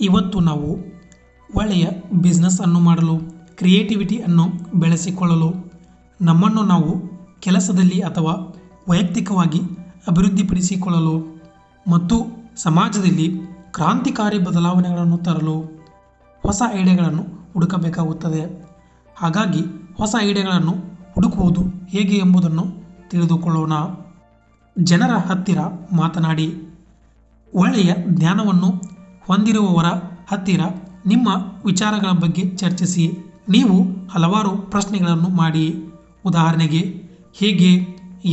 ಇವತ್ತು ನಾವು ಒಳ್ಳೆಯ ಬಿಸ್ನೆಸ್ ಅನ್ನು ಮಾಡಲು ಕ್ರಿಯೇಟಿವಿಟಿಯನ್ನು ಬೆಳೆಸಿಕೊಳ್ಳಲು, ನಮ್ಮನ್ನು ನಾವು ಕೆಲಸದಲ್ಲಿ ಅಥವಾ ವೈಯಕ್ತಿಕವಾಗಿ ಅಭಿವೃದ್ಧಿಪಡಿಸಿಕೊಳ್ಳಲು ಮತ್ತು ಸಮಾಜದಲ್ಲಿ ಕ್ರಾಂತಿಕಾರಿ ಬದಲಾವಣೆಗಳನ್ನು ತರಲು ಹೊಸ ಐಡಿಯಾಗಳನ್ನು ಹುಡುಕಬೇಕಾಗುತ್ತದೆ. ಹಾಗಾಗಿ ಹೊಸ ಐಡಿಯಾಗಳನ್ನು ಹುಡುಕುವುದು ಹೇಗೆ ಎಂಬುದನ್ನು ತಿಳಿದುಕೊಳ್ಳೋಣ. ಜನರ ಹತ್ತಿರ ಮಾತನಾಡಿ, ಒಳ್ಳೆಯ ಜ್ಞಾನವನ್ನು ಹೊಂದಿರುವವರ ಹತ್ತಿರ ನಿಮ್ಮ ವಿಚಾರಗಳ ಬಗ್ಗೆ ಚರ್ಚಿಸಿ ನೀವು ಹಲವಾರು ಪ್ರಶ್ನೆಗಳನ್ನು ಮಾಡಿ ಉದಾಹರಣೆಗೆ, ಹೇಗೆ,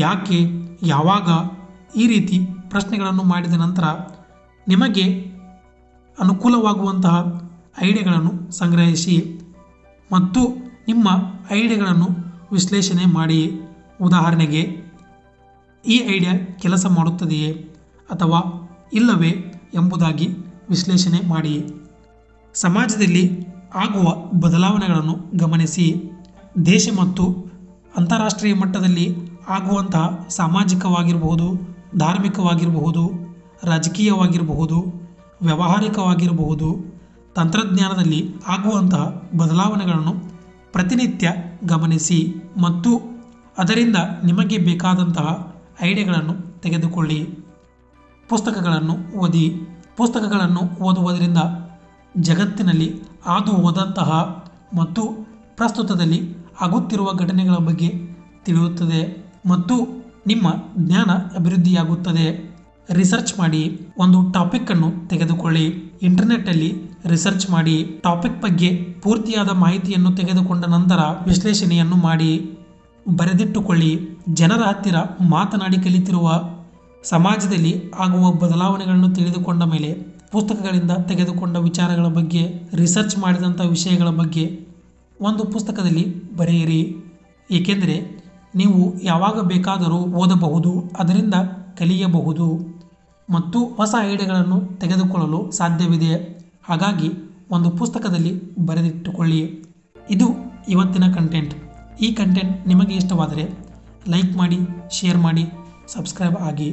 ಯಾಕೆ, ಯಾವಾಗ ಈ ರೀತಿ ಪ್ರಶ್ನೆಗಳನ್ನು ಮಾಡಿದ ನಂತರ ನಿಮಗೆ ಅನುಕೂಲವಾಗುವಂತಹ ಐಡಿಯಾಗಳನ್ನು ಸಂಗ್ರಹಿಸಿ ಮತ್ತು ನಿಮ್ಮ ಐಡಿಯಾಗಳನ್ನು ವಿಶ್ಲೇಷಣೆ ಮಾಡಿ ಉದಾಹರಣೆಗೆ, ಈ ಐಡಿಯಾ ಕೆಲಸ ಮಾಡುತ್ತದೆಯೇ ಅಥವಾ ಇಲ್ಲವೇ ಎಂಬುದಾಗಿ ವಿಶ್ಲೇಷಣೆ ಮಾಡಿ. ಸಮಾಜದಲ್ಲಿ ಆಗುವ ಬದಲಾವಣೆಗಳನ್ನು ಗಮನಿಸಿ. ದೇಶ ಮತ್ತು ಅಂತಾರಾಷ್ಟ್ರೀಯ ಮಟ್ಟದಲ್ಲಿ ಆಗುವಂತಹ ಸಾಮಾಜಿಕವಾಗಿರಬಹುದು, ಧಾರ್ಮಿಕವಾಗಿರಬಹುದು, ರಾಜಕೀಯವಾಗಿರಬಹುದು, ವ್ಯಾವಹಾರಿಕವಾಗಿರಬಹುದು, ತಂತ್ರಜ್ಞಾನದಲ್ಲಿ ಆಗುವಂತಹ ಬದಲಾವಣೆಗಳನ್ನು ಪ್ರತಿನಿತ್ಯ ಗಮನಿಸಿ ಮತ್ತು ಅದರಿಂದ ನಿಮಗೆ ಬೇಕಾದಂತಹ ಐಡಿಯಾಗಳನ್ನು ತೆಗೆದುಕೊಳ್ಳಿ. ಪುಸ್ತಕಗಳನ್ನು ಓದಿ. ಪುಸ್ತಕಗಳನ್ನು ಓದುವುದರಿಂದ ಜಗತ್ತಿನಲ್ಲಿ ಹಾದು ಹೋದಂತಹ ಮತ್ತು ಪ್ರಸ್ತುತದಲ್ಲಿ ಆಗುತ್ತಿರುವ ಘಟನೆಗಳ ಬಗ್ಗೆ ತಿಳಿಯುತ್ತದೆ ಮತ್ತು ನಿಮ್ಮ ಜ್ಞಾನ ಅಭಿವೃದ್ಧಿಯಾಗುತ್ತದೆ. ರಿಸರ್ಚ್ ಮಾಡಿ, ಒಂದು ಟಾಪಿಕ್ಕನ್ನು ತೆಗೆದುಕೊಳ್ಳಿ. ಇಂಟರ್ನೆಟ್ಟಲ್ಲಿ ರಿಸರ್ಚ್ ಮಾಡಿ, ಟಾಪಿಕ್ ಬಗ್ಗೆ ಪೂರ್ತಿಯಾದ ಮಾಹಿತಿಯನ್ನು ತೆಗೆದುಕೊಂಡ ನಂತರ ವಿಶ್ಲೇಷಣೆಯನ್ನು ಮಾಡಿ. ಬರೆದಿಟ್ಟುಕೊಳ್ಳಿ, ಜನರ ಹತ್ತಿರ ಮಾತನಾಡಿ ಕಲಿತಿರುವ ಸಮಾಜದಲ್ಲಿ ಆಗುವ ಬದಲಾವಣೆಗಳನ್ನು ತಿಳಿದುಕೊಂಡ ಮೇಲೆ ಪುಸ್ತಕಗಳಿಂದ ತೆಗೆದುಕೊಂಡ ವಿಚಾರಗಳ ಬಗ್ಗೆ ರಿಸರ್ಚ್ ಮಾಡಿದಂಥ ವಿಷಯಗಳ ಬಗ್ಗೆ ಒಂದು ಪುಸ್ತಕದಲ್ಲಿ ಬರೆಯಿರಿ. ಏಕೆಂದರೆ ನೀವು ಯಾವಾಗ ಬೇಕಾದರೂ ಓದಬಹುದು, ಅದರಿಂದ ಕಲಿಯಬಹುದು ಮತ್ತು ಹೊಸ ಐಡಿಯಾಗಳನ್ನು ತೆಗೆದುಕೊಳ್ಳಲು ಸಾಧ್ಯವಿದೆ. ಹಾಗಾಗಿ ಒಂದು ಪುಸ್ತಕದಲ್ಲಿ ಬರೆದಿಟ್ಟುಕೊಳ್ಳಿ. ಇದು ಇವತ್ತಿನ ಕಂಟೆಂಟ್ ಈ ಕಂಟೆಂಟ್ ನಿಮಗೆ ಇಷ್ಟವಾದರೆ ಲೈಕ್ ಮಾಡಿ ಶೇರ್ ಮಾಡಿ. सब्सक्राइब आगे।